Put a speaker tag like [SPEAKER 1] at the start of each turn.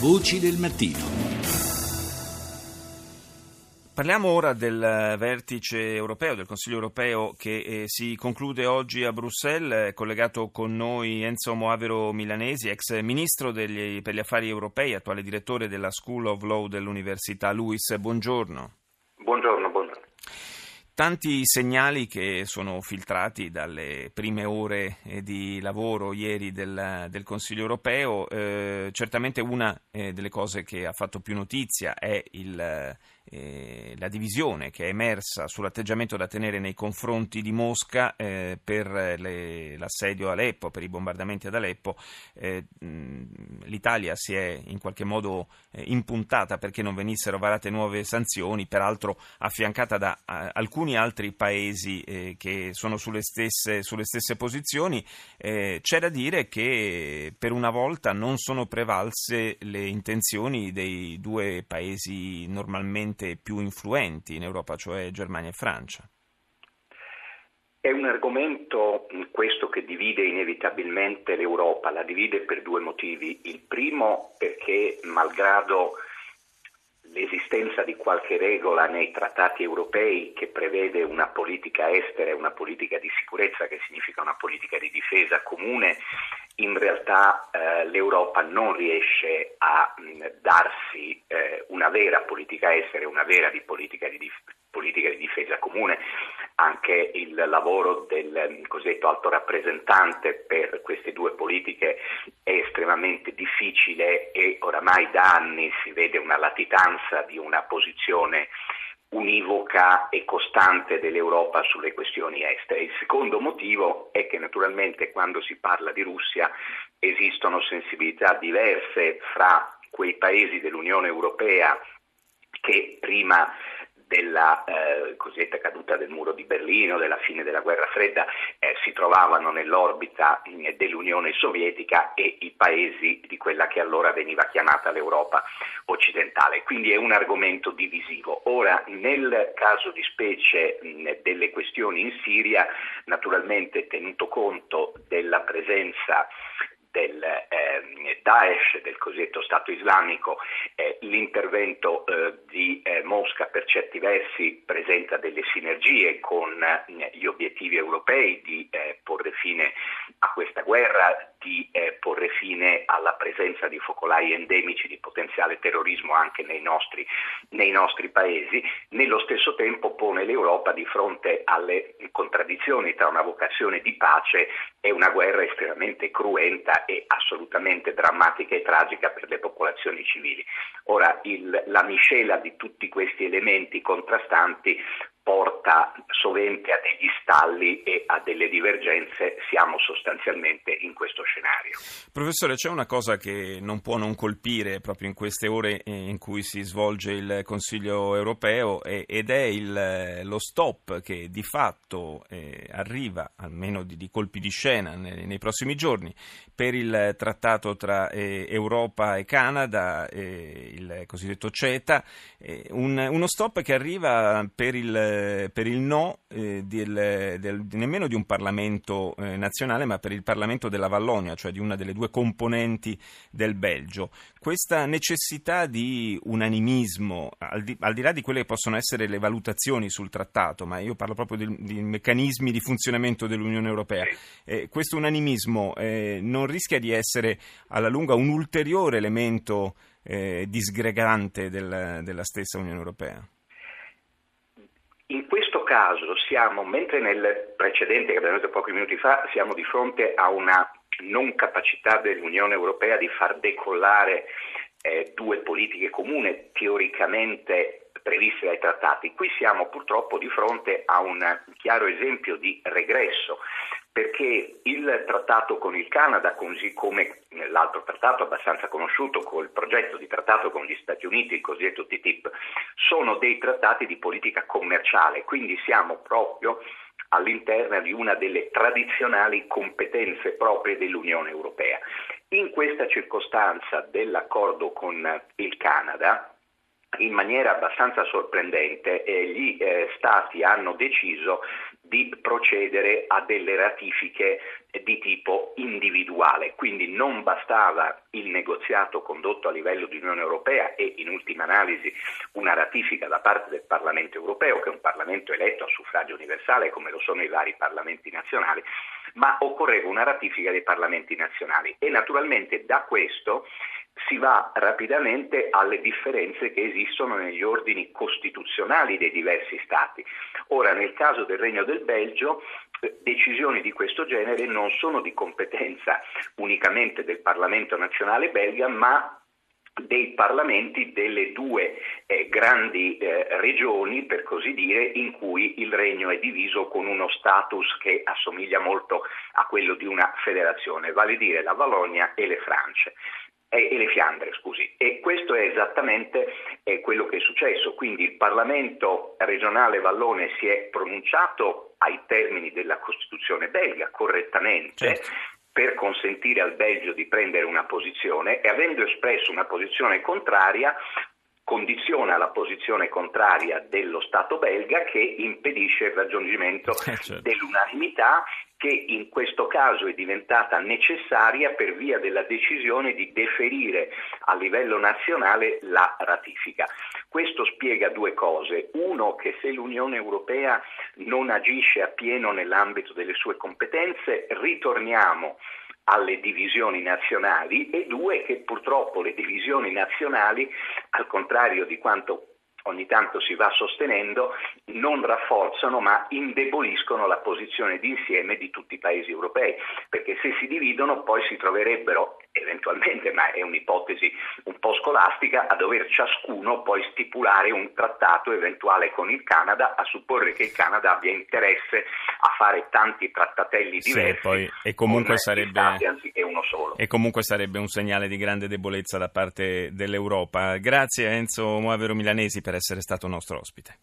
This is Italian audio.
[SPEAKER 1] Voci del mattino. Parliamo ora del vertice europeo, del Consiglio europeo che eh, si conclude oggi a Bruxelles. È collegato con noi Enzo Moavero Milanesi, ex ministro degli, per gli affari europei, attuale direttore della School of Law dell'Università Luis. Buongiorno. Tanti segnali che sono filtrati dalle prime ore eh, di lavoro ieri del, del Consiglio europeo. Eh, certamente una eh, delle cose che ha fatto più notizia è il eh, la divisione che è emersa sull'atteggiamento da tenere nei confronti di Mosca eh, per le, l'assedio a Aleppo, per i bombardamenti ad Aleppo. Eh, L'Italia si è in qualche modo eh, impuntata perché non venissero varate nuove sanzioni, peraltro affiancata da alcuni altri paesi eh, che sono sulle stesse, sulle stesse posizioni. Eh, c'è da dire che per una volta non sono prevalse le intenzioni dei due paesi normalmente economicamente più influenti in Europa, cioè Germania e Francia.
[SPEAKER 2] È un argomento questo che divide inevitabilmente l'Europa, la divide per due motivi. Il primo perché malgrado l'esistenza di qualche regola nei trattati europei che prevede una politica estera e una politica di sicurezza, che significa una politica di difesa comune, in realtà eh, l'Europa non riesce a mh, darsi eh, una vera politica estera una vera di politica, di dif- politica, di difesa comune. Anche il lavoro del cosiddetto alto rappresentante per queste due politiche è estremamente difficile e oramai da anni si vede una latitanza di una posizione univoca e costante dell'Europa sulle questioni estere. Il secondo motivo è che naturalmente quando si parla di Russia esistono sensibilità diverse fra quei paesi dell'Unione Europea che prima della eh, cosiddetta caduta del muro di Berlino, della fine della guerra fredda, eh, si trovavano nell'orbita eh, dell'Unione Sovietica e i paesi di quella che allora veniva chiamata l'Europa occidentale. Quindi è un argomento divisivo. Ora, nel caso di specie mh, delle questioni in Siria, naturalmente tenuto conto della presenza del eh, Daesh, del cosiddetto Stato islamico, eh, l'intervento eh, di eh, Mosca per certi versi presenta delle sinergie con eh, gli obiettivi europei di eh, porre fine a questa guerra, di porre fine alla presenza di focolai endemici di potenziale terrorismo anche nei nostri, nei nostri paesi, nello stesso tempo pone l'Europa di fronte alle contraddizioni tra una vocazione di pace e una guerra estremamente cruenta e assolutamente drammatica e tragica per le popolazioni civili. Ora, il, la miscela di tutti questi elementi contrastanti porta sovente a degli stalli e a delle divergenze, siamo sostanzialmente in questo scenario.
[SPEAKER 1] Professore, c'è una cosa che non può non colpire proprio in queste ore in cui si svolge il Consiglio europeo ed è il, lo stop che di fatto eh, arriva, almeno di, colpi di scena nei, prossimi giorni, per il trattato tra eh, Europa e Canada, eh, il cosiddetto CETA, eh, un, uno stop che arriva per il eh, per il no eh, del, del, nemmeno di un Parlamento eh, nazionale, ma per il Parlamento della Vallonia, cioè di una delle due componenti del Belgio. Questa necessità di unanimismo, al di, al di là di quelle che possono essere le valutazioni sul trattato, ma io parlo proprio di, di meccanismi di funzionamento dell'Unione Europea, eh, questo unanimismo eh, non rischia di essere alla lunga un ulteriore elemento disgregante del, della stessa Unione Europea?
[SPEAKER 2] Caso siamo, mentre nel precedente che abbiamo detto pochi minuti fa, siamo di fronte a una non capacità dell'Unione Europea di far decollare eh, due politiche comuni teoricamente previste dai trattati. Qui siamo purtroppo di fronte a un chiaro esempio di regresso perché il trattato con il Canada, così come l'altro trattato abbastanza conosciuto, col progetto di trattato con gli Stati Uniti, il cosiddetto TTIP, sono dei trattati di politica commerciale, quindi siamo proprio all'interno di una delle tradizionali competenze proprie dell'Unione Europea. In questa circostanza dell'accordo con il Canada, in maniera abbastanza sorprendente eh, gli eh, Stati hanno deciso di procedere a delle ratifiche di tipo individuale, quindi non bastava il negoziato condotto a livello di Unione Europea e in ultima analisi una ratifica da parte del Parlamento europeo, che è un Parlamento eletto a suffragio universale come lo sono i vari Parlamenti nazionali, ma occorreva una ratifica dei Parlamenti nazionali. E naturalmente da questo si va rapidamente alle differenze che esistono negli ordini costituzionali dei diversi Stati. Ora, nel caso del Regno del Belgio, eh, decisioni di questo genere non sono di competenza unicamente del Parlamento nazionale belga, ma dei parlamenti delle due eh, grandi eh, regioni, per così dire, in cui il regno è diviso con uno status che assomiglia molto a quello di una federazione, vale dire la Valogna e le France e, le Fiandre, scusi. E questo è esattamente eh, quello che è successo. Quindi il Parlamento regionale vallone si è pronunciato ai termini della Costituzione belga correttamente. Certo. per consentire al Belgio di prendere una posizione e avendo espresso una posizione contraria condiziona la posizione contraria dello Stato belga che impedisce il raggiungimento eh, certo. dell'unanimità che in questo caso è diventata necessaria per via della decisione di deferire a livello nazionale la ratifica. Questo spiega due cose. Uno, che se l'Unione Europea non agisce appieno nell'ambito delle sue competenze, ritorniamo alle divisioni nazionali e due, che purtroppo le divisioni nazionali, al contrario di quanto ogni tanto si va sostenendo, non rafforzano ma indeboliscono la posizione d'insieme di tutti i paesi europei, perché se si dividono poi si troverebbero eventualmente, ma è un'ipotesi un po' scolastica, a dover ciascuno poi stipulare un trattato eventuale con il Canada, a supporre che il Canada abbia interesse fare tanti trattatelli diversi. Sì,
[SPEAKER 1] poi, e, comunque sarebbe, e comunque sarebbe un segnale di grande debolezza da parte dell'Europa. Grazie Enzo Moavero Milanesi per essere stato nostro ospite.